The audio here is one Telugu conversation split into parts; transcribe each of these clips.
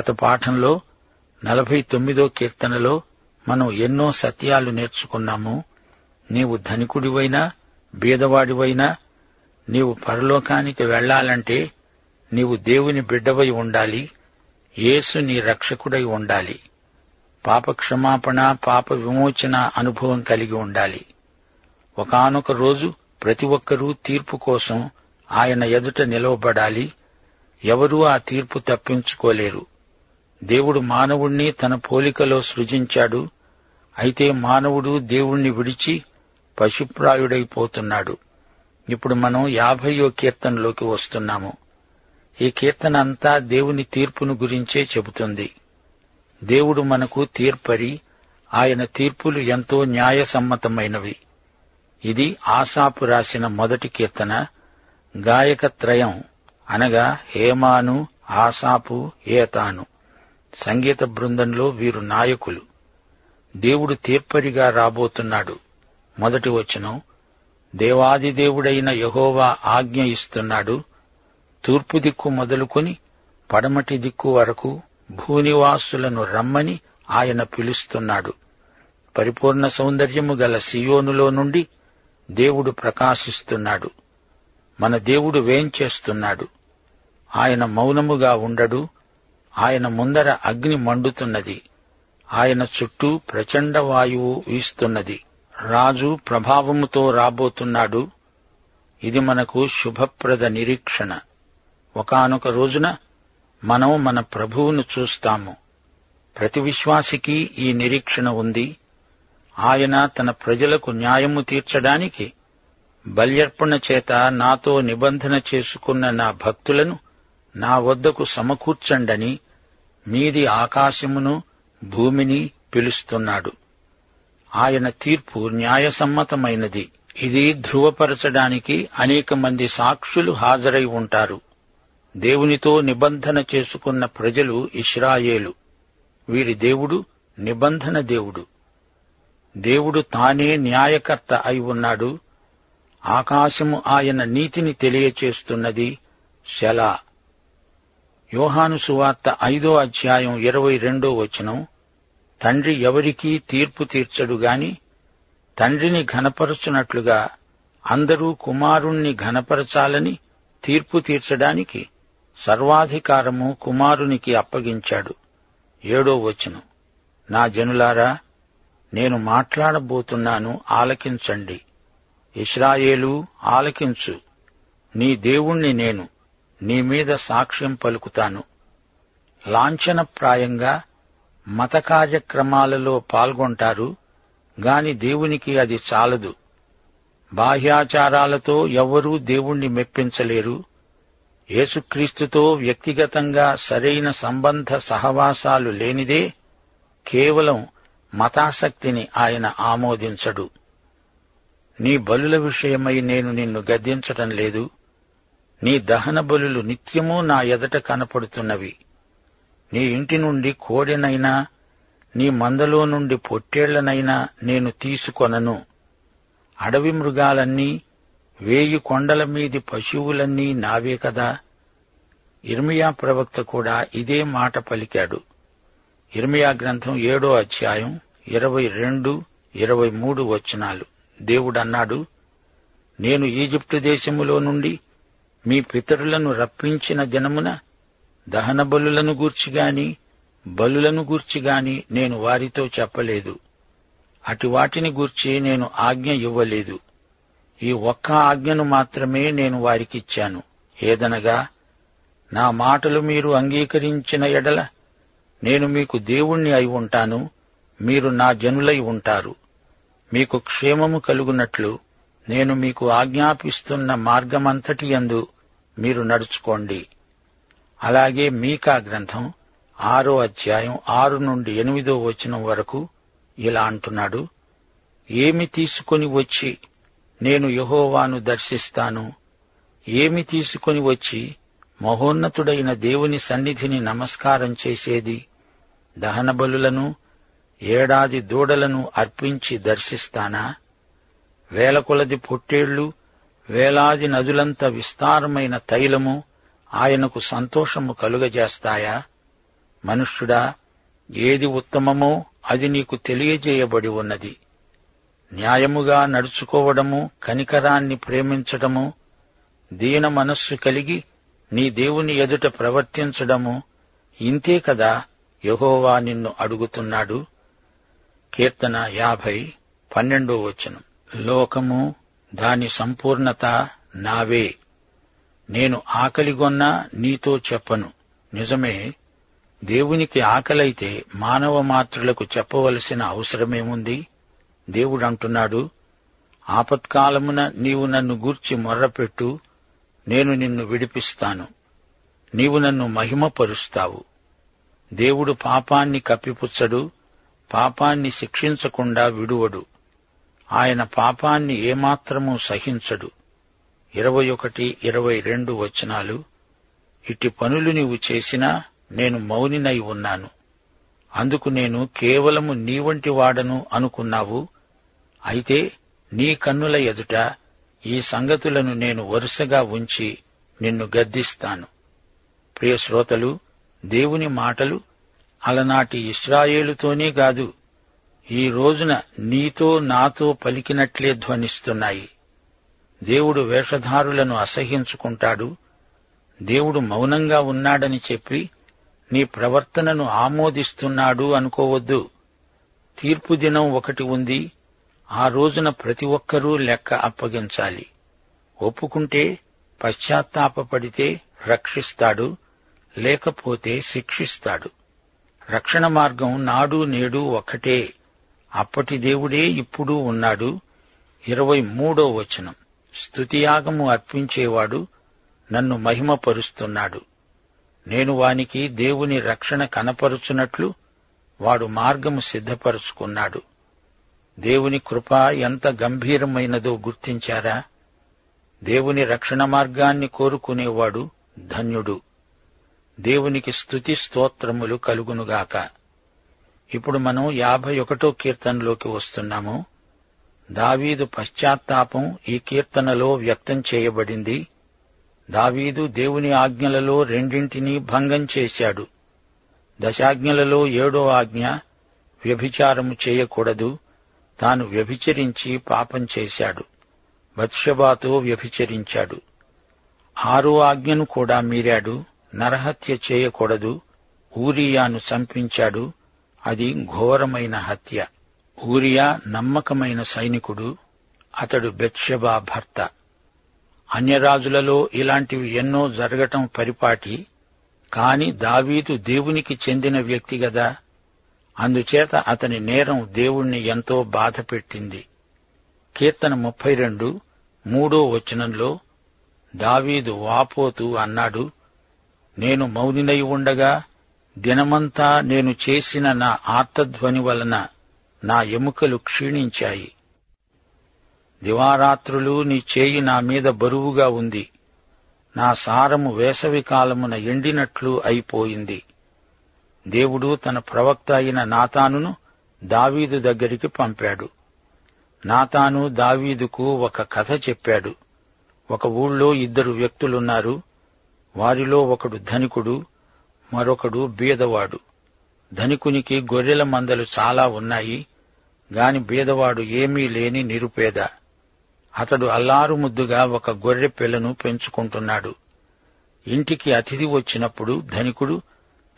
గత పాఠంలో నలభై తొమ్మిదో కీర్తనలో మనం ఎన్నో సత్యాలు నేర్చుకున్నాము. నీవు ధనికుడివైనా బీదవాడివైనా నీవు పరలోకానికి వెళ్ళాలంటే నీవు దేవుని బిడ్డవై ఉండాలి. యేసు నీ రక్షకుడై ఉండాలి. పాప క్షమాపణ పాప విమోచన అనుభవం కలిగి ఉండాలి. ఒకానొక రోజు ప్రతి ఒక్కరూ తీర్పు కోసం ఆయన ఎదుట నిలవబడాలి. ఎవరూ ఆ తీర్పు తప్పించుకోలేరు. దేవుడు మానవుణ్ణి తన పోలికలో సృజించాడు. అయితే మానవుడు దేవుణ్ణి విడిచి పశుప్రాయుడైపోతున్నాడు. ఇప్పుడు మనం యాభయో కీర్తనలోకి వస్తున్నాము. ఈ కీర్తన అంతా దేవుని తీర్పును గురించే చెబుతుంది. దేవుడు మనకు తీర్పరి ఆయన తీర్పులు ఎంతో న్యాయసమ్మతమైనవి. ఇది ఆసాపు రాసిన మొదటి కీర్తన గాయకత్రయం అనగా హేమాను ఆసాపు ఏతాను. సంగీత బృందంలో వీరు నాయకులు. దేవుడు తీర్పరిగా రాబోతున్నాడు. మొదటి వచనం దేవాది దేవుడైన యహోవా ఆజ్ఞ ఇస్తున్నాడు. తూర్పు దిక్కు మొదలుకొని పడమటి దిక్కు వరకు భూనివాసులను రమ్మని ఆయన పిలుస్తున్నాడు. పరిపూర్ణ సౌందర్యము గల సియోనులో నుండి దేవుడు ప్రకాశిస్తున్నాడు. మన దేవుడు వేంచేస్తున్నాడు. ఆయన మౌనముగా ఉండడు. ఆయన ముందర అగ్ని మండుతున్నది. ఆయన చుట్టూ ప్రచండ వాయువు వీస్తున్నది. రాజు ప్రభావముతో రాబోతున్నాడు. ఇది మనకు శుభప్రద నిరీక్షణ. ఒకానొక రోజున మనం మన ప్రభువును చూస్తాము. ప్రతి విశ్వాసికి ఈ నిరీక్షణ ఉంది. ఆయన తన ప్రజలకు న్యాయము తీర్చడానికి బల్యర్పణ చేత నాతో నిబంధన చేసుకున్న నా భక్తులను నా వద్దకు సమకూర్చండని మీది ఆకాశమును భూమిని పిలుస్తున్నాడు. ఆయన తీర్పు న్యాయసమ్మతమైనది. ఇది ధృవపరచడానికి అనేక మంది సాక్షులు హాజరై ఉంటారు. దేవునితో నిబంధన చేసుకున్న ప్రజలు ఇస్రాయేలు వీరి దేవుడు నిబంధన దేవుడు. దేవుడు తానే న్యాయకర్త అయి ఉన్నాడు. ఆకాశము ఆయన నీతిని తెలియచేస్తున్నది శలా. యోహాను సువార్త ఐదో అధ్యాయం ఇరవై రెండో వచనం తండ్రి ఎవరికీ తీర్పు తీర్చడు గాని తండ్రిని ఘనపరచునట్లుగా అందరూ కుమారుణ్ణి ఘనపరచాలని తీర్పు తీర్చడానికి సర్వాధికారము కుమారునికి అప్పగించాడు. ఏడో వచనం. నా జనులారా నేను మాట్లాడబోతున్నాను ఆలకించండి. ఇస్రాయేలు ఆలకించు. నీ దేవుణ్ణి నేను నీ మీద సాక్ష్యం పలుకుతాను. లాంఛనప్రాయంగా మత కార్యక్రమాలలో పాల్గొంటారు గాని దేవునికి అది చాలదు. బాహ్యాచారాలతో ఎవ్వరూ దేవుణ్ణి మెప్పించలేరు. యేసుక్రీస్తుతో వ్యక్తిగతంగా సరైన సంబంధ సహవాసాలు లేనిదే కేవలం మతాసక్తిని ఆయన ఆమోదించడు. నీ బలుల విషయమై నేను నిన్ను గద్దించటం లేదు. నీ దహన బలులు నిత్యమూ నా ఎదట కనపడుతున్నవి. నీ ఇంటి నుండి కోడెనైనా నీ మందలో నుండి పొట్టేళ్ళనైనా నేను తీసుకొనను. అడవి మృగాలన్నీ వేయి కొండల మీది పశువులన్నీ నావే కదా. ఇర్మియా ప్రవక్త కూడా ఇదే మాట పలికాడు. ఇర్మియా గ్రంథం ఏడో అధ్యాయం ఇరవై రెండు ఇరవై మూడు వచనాలు. దేవుడన్నాడు నేను ఈజిప్టు దేశములో నుండి మీ పితరులను రప్పించిన దినమున దహన బలులను గూర్చిగాని బలులను గూర్చిగాని నేను వారితో చెప్పలేదు. అటు వాటిని గూర్చి నేను ఆజ్ఞ ఇవ్వలేదు. ఈ ఒక్క ఆజ్ఞను మాత్రమే నేను వారికిచ్చాను. ఏదనగా నా మాటలు మీరు అంగీకరించిన ఎడల నేను మీకు దేవుణ్ణి అయి ఉంటాను మీరు నా జనులై ఉంటారు. మీకు క్షేమము కలుగునట్లు నేను మీకు ఆజ్ఞాపిస్తున్న మార్గమంతటి యందు మీరు నడుచుకోండి. అలాగే మీకా గ్రంథం ఆరో అధ్యాయం ఆరు నుండి ఎనిమిదో వచనం వరకు ఇలా అంటున్నాడు. ఏమి తీసుకొని వచ్చి నేను యహోవాను దర్శిస్తాను? ఏమి తీసుకొని వచ్చి మహోన్నతుడైన దేవుని సన్నిధిని నమస్కారం చేసేది? దహన బలులను ఏడాది దూడలను అర్పించి దర్శిస్తానా? వేల కొలది పొట్టేళ్ళు వేలాది నదులంత విస్తారమైన తైలము ఆయనకు సంతోషము కలుగజేస్తాయా? మనుష్యుడా ఏది ఉత్తమమో అది నీకు తెలియజేయబడి ఉన్నది. న్యాయముగా నడుచుకోవడము కనికరాన్ని ప్రేమించడము దీన మనస్సు కలిగి నీ దేవుని ఎదుట ప్రవర్తించడము ఇంతే కదా యహోవా నిన్ను అడుగుతున్నాడు? కీర్తన యాభై పన్నెండో వచనం. లోకము దాని సంపూర్ణత నావే. నేను ఆకలిగొన్నా నీతో చెప్పను. నిజమే దేవునికి ఆకలైతే మానవ మాత్రులకు చెప్పవలసిన అవసరమేముంది? దేవుడంటున్నాడు ఆపత్కాలమున నీవు నన్ను గూర్చి మొర్రపెట్టు నేను నిన్ను విడిపిస్తాను. నీవు నన్ను మహిమపరుస్తావు. దేవుడు పాపాన్ని కప్పిపుచ్చడు పాపాన్ని శిక్షించకుండా విడువడు. ఆయన పాపాన్ని ఏమాత్రమూ సహించడు. ఇరవై ఒకటి ఇరవై రెండు వచనాలు ఇట్టి పనులు నీవు చేసినా నేను మౌనినై ఉన్నాను. అందుకు నేను కేవలము నీ వంటి వాడను అనుకున్నావు. అయితే నీ కన్నుల ఎదుట ఈ సంగతులను నేను వరుసగా ఉంచి నిన్ను గద్దిస్తాను. ప్రియ శ్రోతలు దేవుని మాటలు అలనాటి ఇస్రాయేలుతోనే కాదు ఈ రోజున నీతో నాతో పలికినట్లే ధ్వనిస్తున్నాయి. దేవుడు వేషధారులను అసహించుకుంటాడు దేవుడు మౌనంగా ఉన్నాడని చెప్పి నీ ప్రవర్తనను ఆమోదిస్తున్నాడు అనుకోవద్దు. తీర్పు దినం ఒకటి ఉంది. ఆ రోజున ప్రతి ఒక్కరూ లెక్క అప్పగించాలి. ఒప్పుకుంటే పశ్చాత్తాపడితే రక్షిస్తాడు లేకపోతే శిక్షిస్తాడు. రక్షణ మార్గం నాడు నేడు ఒక్కటే అప్పటి దేవుడే ఇప్పుడు ఉన్నాడు. ఇరవై మూడో వచనం. స్తుతియాగము అర్పించేవాడు నన్ను మహిమపరుస్తున్నాడు. నేను వానికి దేవుని రక్షణ కనపరుచున్నట్లు వాడు మార్గము సిద్ధపరుచుకున్నాడు. దేవుని కృప ఎంత గంభీరమైనదో గుర్తించారా? దేవుని రక్షణ మార్గాన్ని కోరుకునేవాడు ధన్యుడు. దేవునికి స్తుతి స్తోత్రములు కలుగునుగాక. ఇప్పుడు మనం యాభై ఒకటో కీర్తనలోకి వస్తున్నాము. దావీదు పశ్చాత్తాపం ఈ కీర్తనలో వ్యక్తం చేయబడింది. దావీదు దేవుని ఆజ్ఞలలో రెండింటినీ భంగం చేశాడు. దశాజ్ఞలలో ఏడో ఆజ్ఞ వ్యభిచారము చేయకూడదు. తాను వ్యభిచరించి పాపం చేశాడు. బత్షబాతో వ్యభిచరించాడు. ఆరో ఆజ్ఞను కూడా మీరాడు. నరహత్య చేయకూడదు. ఊరియాను చంపించాడు. అది ఘోరమైన హత్య. ఊరియా నమ్మకమైన సైనికుడు అతడు బెత్షబా భర్త. అన్యరాజులలో ఇలాంటివి ఎన్నో జరగటం పరిపాటి కాని దావీదు దేవునికి చెందిన వ్యక్తి గదా. అందుచేత అతని నేరం దేవుణ్ణి ఎంతో బాధపెట్టింది కీర్తన ముప్పై రెండు మూడో వచనంలో దావీదు వాపోతూ అన్నాడు నేను మౌనినై ఉండగా దినమంతా నేను చేసిన నా ఆర్తధ్వని వలన నా ఎముకలు క్షీణించాయి. దివారాత్రులు నీ చేయి నా మీద బరువుగా ఉంది. నా సారము వేసవి కాలమున ఎండినట్లు అయిపోయింది. దేవుడు తన ప్రవక్త అయిన నాతానును దావీదు దగ్గరికి పంపాడు. నాతాను దావీదుకు ఒక కథ చెప్పాడు. ఒక ఊళ్ళో ఇద్దరు వ్యక్తులున్నారు. వారిలో ఒకడు ధనికుడు మరొకడు బీదవాడు. ధనికునికి గొర్రెల మందలు చాలా ఉన్నాయి గాని బీదవాడు ఏమీ లేని నిరుపేద. అతడు అల్లారు ముద్దుగా ఒక గొర్రె పిల్లను పెంచుకుంటున్నాడు. ఇంటికి అతిథి వచ్చినప్పుడు ధనికుడు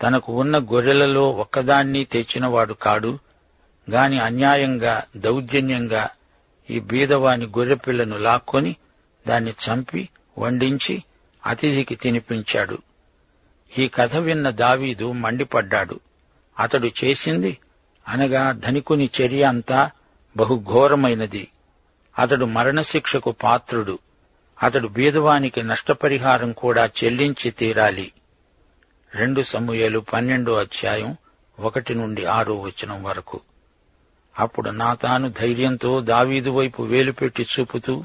తనకు ఉన్న గొర్రెలలో ఒక్కదాన్ని తెచ్చినవాడు కాడు గాని అన్యాయంగా దౌర్జన్యంగా ఈ బీదవాని గొర్రెపిల్లను లాక్కొని దాన్ని చంపి వండించి అతిథికి తినిపించాడు. ఈ కథ విన్న దావీదు మండిపడ్డాడు. అతడు చేసింది అనగా ధనికుని చర్య అంతా బహుఘోరమైనది. అతడు మరణశిక్షకు పాత్రుడు. అతడు బీదవానికి నష్టపరిహారం కూడా చెల్లించి తీరాలి. రెండు సమూహలు పన్నెండో అధ్యాయం ఒకటి నుండి ఆరో వచనం వరకు. అప్పుడు నాతాను ధైర్యంతో దావీదు వైపు వేలుపెట్టి చూపుతూ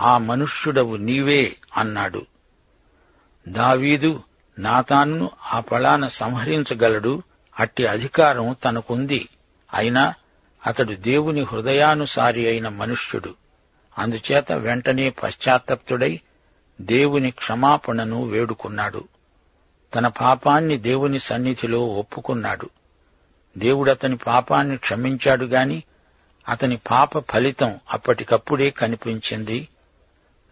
ఆ మనుష్యుడవు నీవే అన్నాడు. దావీదు నాతాన్ను ఆ ఫలాన సంహరించగలడు అట్టి అధికారం తనకుంది. అయినా అతడు దేవుని హృదయానుసారి అయిన మనుష్యుడు. అందుచేత వెంటనే పశ్చాత్తప్తుడై దేవుని క్షమాపణను వేడుకున్నాడు. తన పాపాన్ని దేవుని సన్నిధిలో ఒప్పుకున్నాడు. దేవుడతని పాపాన్ని క్షమించాడు గాని అతని పాప ఫలితం అప్పటికప్పుడే కనిపించింది.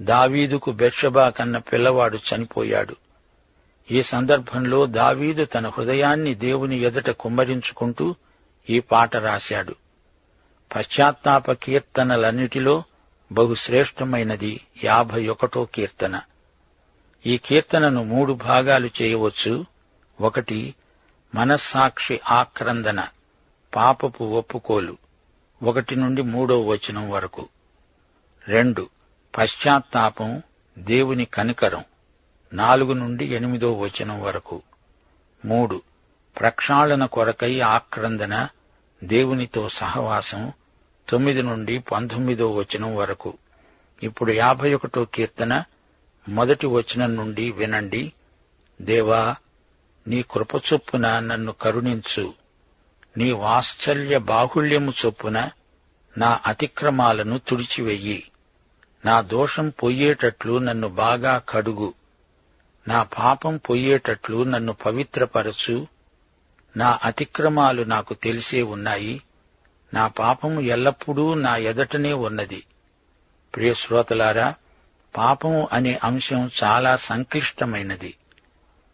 దావీదుకు బెర్షబా కన్న పిల్లవాడు చనిపోయాడు. ఈ సందర్భంలో దావీదు తన హృదయాన్ని దేవుని ఎదుట కుమ్మరించుకుంటూ ఈ పాట రాశాడు. పశ్చాత్తాప కీర్తనలన్నిటిలో బహుశ్రేష్టమైనది యాభై ఒకటో కీర్తన. ఈ కీర్తనను మూడు భాగాలు చేయవచ్చు. ఒకటి మనస్సాక్షి ఆక్రందన పాపపు ఒప్పుకోలు. ఒకటి నుండి మూడో వచనం వరకు. రెండు పశ్చాత్తాపం దేవుని కనికరం. నాలుగు నుండి ఎనిమిదో వచనం వరకు. మూడు ప్రక్షాళన కొరకై ఆక్రందన దేవునితో సహవాసం. తొమ్మిది నుండి పంతొమ్మిదో వచనం వరకు. ఇప్పుడు యాభై ఒకటో కీర్తన మొదటి వచనం నుండి వినండి. దేవా నీ కృప చొప్పున నన్ను కరుణించు. నీ వాత్సల్య బాహుళ్యము చొప్పున నా అతిక్రమాలను తుడిచివెయ్యి నా దోషం పొయ్యేటట్లు నన్ను బాగా కడుగు. నా పాపం పొయ్యేటట్లు నన్ను పవిత్రపరచు. నా అతిక్రమాలు నాకు తెలిసే ఉన్నాయి. నా పాపము ఎల్లప్పుడూ నా ఎదటనే ఉన్నది. ప్రియ శ్రోతలారా పాపము అనే అంశం చాలా సంక్లిష్టమైనది.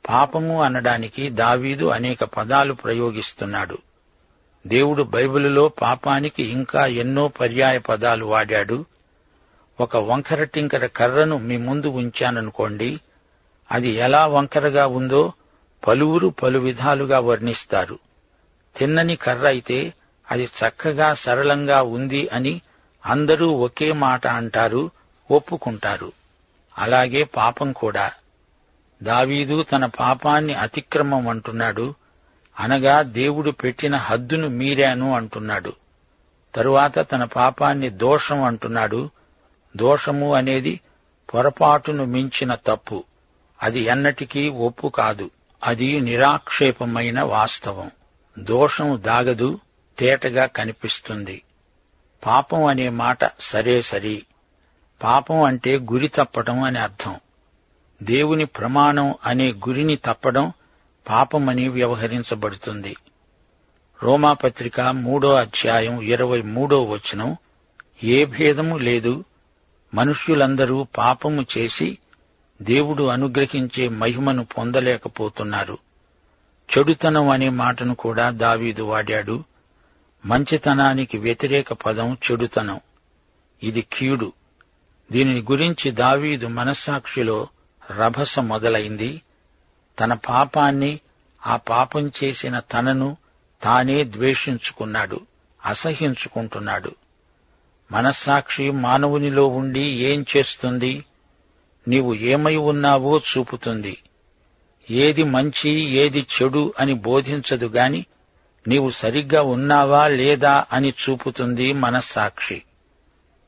పాపము అనడానికి దావీదు అనేక పదాలు ప్రయోగిస్తున్నాడు. దేవుడు బైబిలులో పాపానికి ఇంకా ఎన్నో పర్యాయ పదాలు వాడాడు. ఒక వంకర టింకర కర్రను మీ ముందు ఉంచాననుకోండి అది ఎలా వంకరగా ఉందో పలువురు పలు విధాలుగా వర్ణిస్తారు. తిన్నని కర్ర అయితే అది చక్కగా సరళంగా ఉంది అని అందరూ ఒకే మాట అంటారు ఒప్పుకుంటారు. అలాగే పాపం కూడా. దావీదు తన పాపాన్ని అతిక్రమం అంటున్నాడు. అనగా దేవుడు పెట్టిన హద్దును మీరాను అంటున్నాడు. తరువాత తన పాపాన్ని దోషం అంటున్నాడు. దోషము అనేది పొరపాటును మించిన తప్పు. అది ఎన్నటికీ ఒప్పు కాదు. అది నిరాక్షేపమైన వాస్తవం. దోషం దాగదు తేటగా కనిపిస్తుంది. పాపం అనే మాట సరే సరి. పాపం అంటే గురి తప్పడం అని అర్థం. దేవుని ప్రమాణం అనే గురిని తప్పడం పాపమని వ్యవహరించబడుతుంది. రోమాపత్రిక మూడో అధ్యాయం ఇరవై మూడో వచనం ఏ భేదము లేదు. మనుష్యులందరూ పాపము చేసి దేవుడు అనుగ్రహించే మహిమను పొందలేకపోతున్నారు. చెడుతనం అనే మాటను కూడా దావీదు వాడాడు. మంచితనానికి వ్యతిరేక పదం చెడుతనం. ఇది కీడు. దీనిని గురించి దావీదు మనస్సాక్షిలో రభస మొదలైంది. తన పాపాన్ని ఆ పాపం చేసిన తనను తానే ద్వేషించుకున్నాడు అసహించుకుంటున్నాడు. మనస్సాక్షి మానవునిలో ఉండి ఏం చేస్తుంది? నీవు ఏమై ఉన్నావో చూపుతుంది. ఏది మంచి ఏది చెడు అని బోధించదు గాని నీవు సరిగ్గా ఉన్నావా లేదా అని చూపుతుంది మనస్సాక్షి.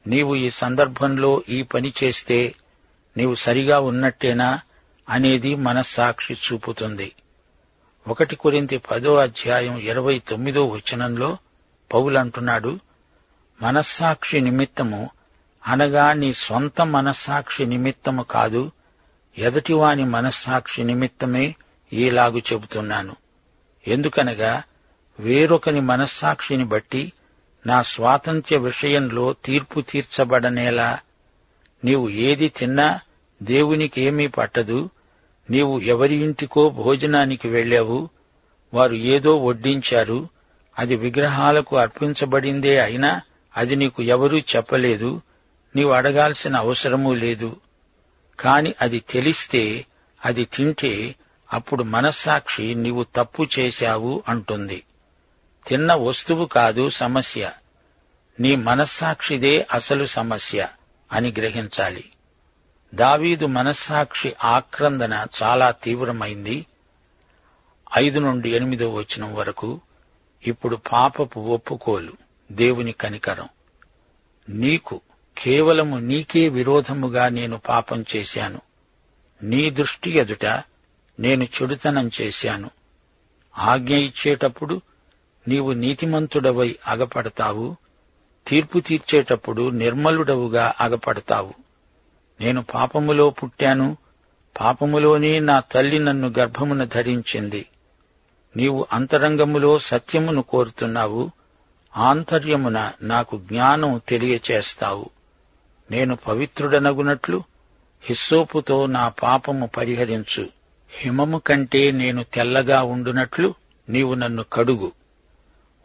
నీవు ఈ సందర్భంలో ఈ పని చేస్తే నీవు సరిగా ఉన్నట్టేనా అనేది మనస్సాక్షి చూపుతుంది. ఒకటి కొరింతి పదో అధ్యాయం ఇరవై తొమ్మిదో వచనంలో పౌలంటున్నాడు మనస్సాక్షి నిమిత్తము అనగా నీ సొంత మనస్సాక్షి నిమిత్తము కాదు ఎదటివాని మనస్సాక్షి నిమిత్తమే ఈలాగు చెబుతున్నాను. ఎందుకనగా వేరొకని మనస్సాక్షిని బట్టి నా స్వాతంత్ర్య విషయంలో తీర్పు తీర్చబడనేలా నీవు ఏది తిన్నా దేవునికి ఏమీ పట్టదు నీవు ఎవరి ఇంటికో భోజనానికి వెళ్ళావు వారు ఏదో వడ్డించారు అది విగ్రహాలకు అర్పించబడిందే అయినా అది నీకు ఎవరూ చెప్పలేదు నీవు అడగాల్సిన అవసరమూ లేదు. కాని అది తెలిస్తే అది తింటే అప్పుడు మనస్సాక్షి నీవు తప్పు చేశావు అంటుంది. తిన్న వస్తువు కాదు సమస్య. నీ మనస్సాక్షిదే అసలు సమస్య అని గ్రహించాలి. దావీదు మనస్సాక్షి ఆక్రందన చాలా తీవ్రమైంది. ఐదు నుండి ఎనిమిదో వచనం వరకు ఇప్పుడు పాపపు ఒప్పుకోలు దేవుని కనికరం. నీకు కేవలము నీకే విరోధముగా నేను పాపం చేశాను. నీ దృష్టి ఎదుట నేను చెడుతనం చేశాను. ఆజ్ఞ ఇచ్చేటప్పుడు నీవు నీతిమంతుడవై అగపడతావు. తీర్పు తీర్చేటప్పుడు నిర్మలుడవుగా అగపడతావు. నేను పాపములో పుట్టాను. పాపములోనే నా తల్లి నన్ను గర్భమున ధరించింది. నీవు అంతరంగములో సత్యమును కోరుతున్నావు. ఆంతర్యమున నాకు జ్ఞానం తెలియచేస్తావు. నేను పవిత్రుడనగునట్లు హిస్సోపుతో నా పాపము పరిహరించు. హిమము కంటే నేను తెల్లగా ఉండునట్లు నీవు నన్ను కడుగు.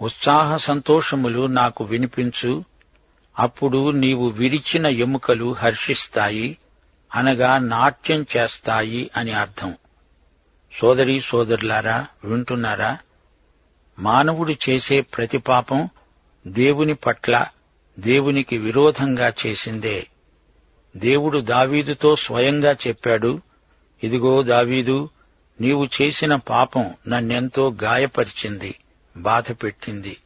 ఉత్సాహ సంతోషములు నాకు వినిపించు. అప్పుడు నీవు విరిచిన ఎముకలు హర్షిస్తాయి అనగా నాట్యం చేస్తాయి అని అర్థం. సోదరీ సోదరులారా వింటున్నారా? మానవుడు చేసే ప్రతి పాపం దేవుని పట్ల దేవునికి విరోధంగా చేసిందే. దేవుడు దావీదుతో స్వయంగా చెప్పాడు ఇదిగో దావీదు నీవు చేసిన పాపం నన్నెంతో గాయపరిచింది బాధపెట్టింది.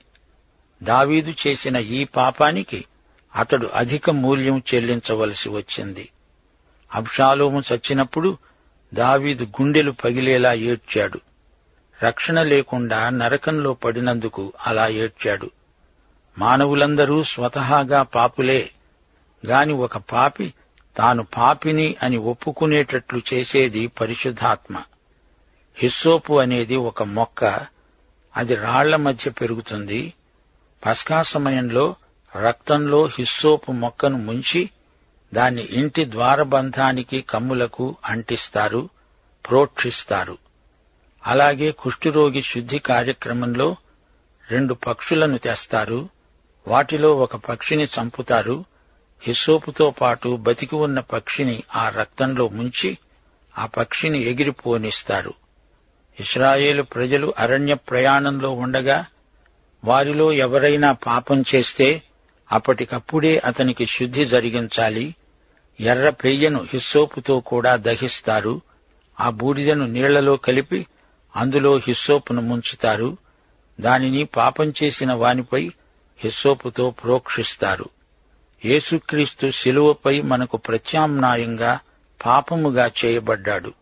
దావీదు చేసిన ఈ పాపానికి అతడు అధిక మూల్యం చెల్లించవలసి వచ్చింది. అబ్షాలోము చచ్చినప్పుడు దావీదు గుండెలు పగిలేలా ఏడ్చాడు. రక్షణ లేకుండా నరకంలో పడినందుకు అలా ఏడ్చాడు. మానవులందరూ స్వతహాగా పాపులే. గాని ఒక పాపి తాను పాపిని అని ఒప్పుకునేటట్లు చేసేది పరిశుద్ధాత్మ. హిస్సోపు అనేది ఒక మొక్క అది రాళ్ళ మధ్య పెరుగుతుంది. పస్కా సమయంలో రక్తంలో హిస్సోపు మొక్కను ముంచి దాన్ని ఇంటి ద్వారబంధానికి కమ్ములకు అంటిస్తారు ప్రోక్షిస్తారు. అలాగే కుష్ఠిరోగి శుద్ధి కార్యక్రమంలో రెండు పక్షులను తెస్తారు. వాటిలో ఒక పక్షిని చంపుతారు. హిస్సోపుతో పాటు బతికి ఉన్న పక్షిని ఆ రక్తంలో ముంచి ఆ పక్షిని ఎగిరిపోనిస్తారు. ఇస్రాయేలు ప్రజలు అరణ్య ప్రయాణంలో ఉండగా వారిలో ఎవరైనా పాపం చేస్తే అప్పటికప్పుడే అతనికి శుద్ధి జరిగించాలి. ఎర్ర పెయ్యను హిస్సోపుతో కూడా దహిస్తారు. ఆ బూడిదను నీళ్ళలో కలిపి అందులో హిస్సోపును ముంచుతారు. దానిని పాపం చేసిన వానిపై హిస్సోపుతో ప్రోక్షిస్తారు. యేసుక్రీస్తు శిలువపై మనకు ప్రత్యామ్నాయంగా పాపముగా చేయబడ్డాడు.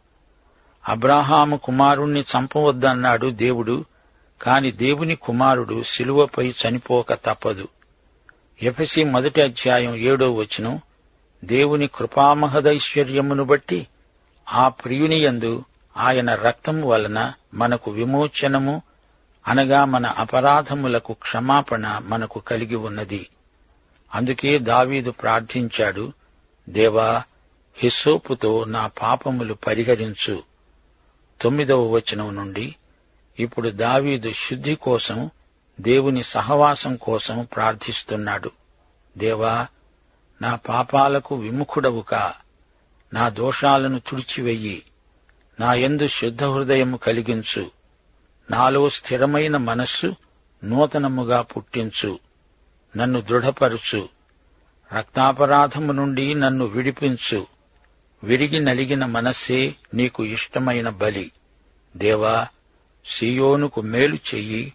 అబ్రాహాము కుమారుణ్ణి చంపవద్దన్నాడు దేవుడు కాని దేవుని కుమారుడు శిలువపై చనిపోక తప్పదు. ఎఫసి మొదటి అధ్యాయం ఏడో వచనం దేవుని కృపామహదైశ్వర్యమును బట్టి ఆ ప్రియునియందు ఆయన రక్తం వలన మనకు విమోచనము అనగా మన అపరాధములకు క్షమాపణ మనకు కలిగి ఉన్నది. అందుకే దావీదు ప్రార్థించాడు దేవా హిస్సోపుతో నా పాపములు పరిహరించు. తొమ్మిదవ వచనం నుండి ఇప్పుడు దావీదు శుద్ధి కోసం దేవుని సహవాసం కోసం ప్రార్థిస్తున్నాడు. దేవా నా పాపాలకు విముఖుడవుకా నా దోషాలను తుడిచివెయ్యి నా ఎందు శుద్ధ హృదయము కలిగించు. నాలో స్థిరమైన మనస్సు నూతనముగా పుట్టించు నన్ను దృఢపరుచు రక్తాపరాధము నుండి నన్ను విడిపించు. విరిగి నలిగిన మనస్సే నీకు ఇష్టమైన బలి. దేవా సియోనుకు మేలు చెయ్యి.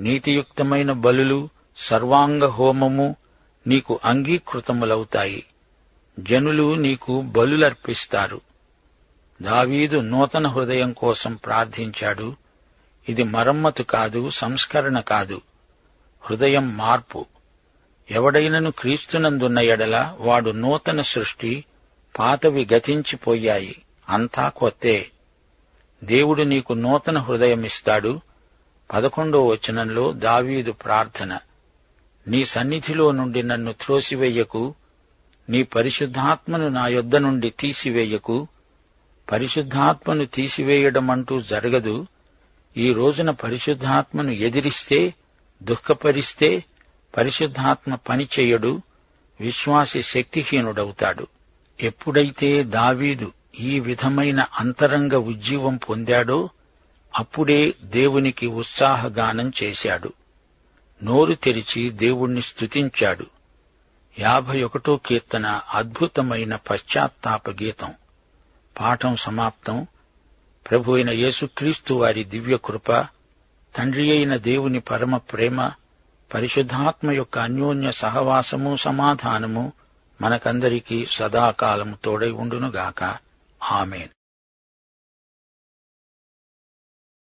నీతియుక్తమైన బలులు సర్వాంగ హోమము నీకు అంగీకృతములవుతాయి. జనులు నీకు బలులర్పిస్తారు. దావీదు నూతన హృదయం కోసం ప్రార్థించాడు. ఇది మరమ్మతు కాదు సంస్కరణ కాదు. హృదయం మార్పు. ఎవడైనను క్రీస్తునందున్న ఎడల వాడు నూతన సృష్టి పాతవి గతించిపోయాయి. అంతా కొత్తే. దేవుడు నీకు నూతన హృదయమిస్తాడు. పదకొండో వచనంలో దావీదు ప్రార్థన. నీ సన్నిధిలో నుండి నన్ను త్రోసివేయకు నీ పరిశుద్ధాత్మను నా యొద్ద నుండి తీసివేయకు పరిశుద్ధాత్మను తీసివేయడమంటూ జరగదు. ఈ రోజున పరిశుద్ధాత్మను ఎదిరిస్తే దుఃఖపరిస్తే పరిశుద్ధాత్మ పనిచేయడు విశ్వాసి శక్తిహీనుడవుతాడు. ఎప్పుడైతే దావీదు ఈ విధమైన అంతరంగ ఉజ్జీవం పొందాడో అప్పుడే దేవునికి ఉత్సాహగానం చేశాడు. నోరు తెరిచి దేవుణ్ణి స్తుతించాడు. యాభై ఒకటో కీర్తన అద్భుతమైన పశ్చాత్తాప గీతం. పాఠం సమాప్తం. ప్రభు అయిన యేసుక్రీస్తు వారి దివ్య కృప తండ్రి అయిన దేవుని పరమ ప్రేమ పరిశుద్ధాత్మ యొక్క అన్యోన్య సహవాసము సమాధానము మనకందరికీ సదాకాలము తోడై ఉండునుగాక. ఆమెన్.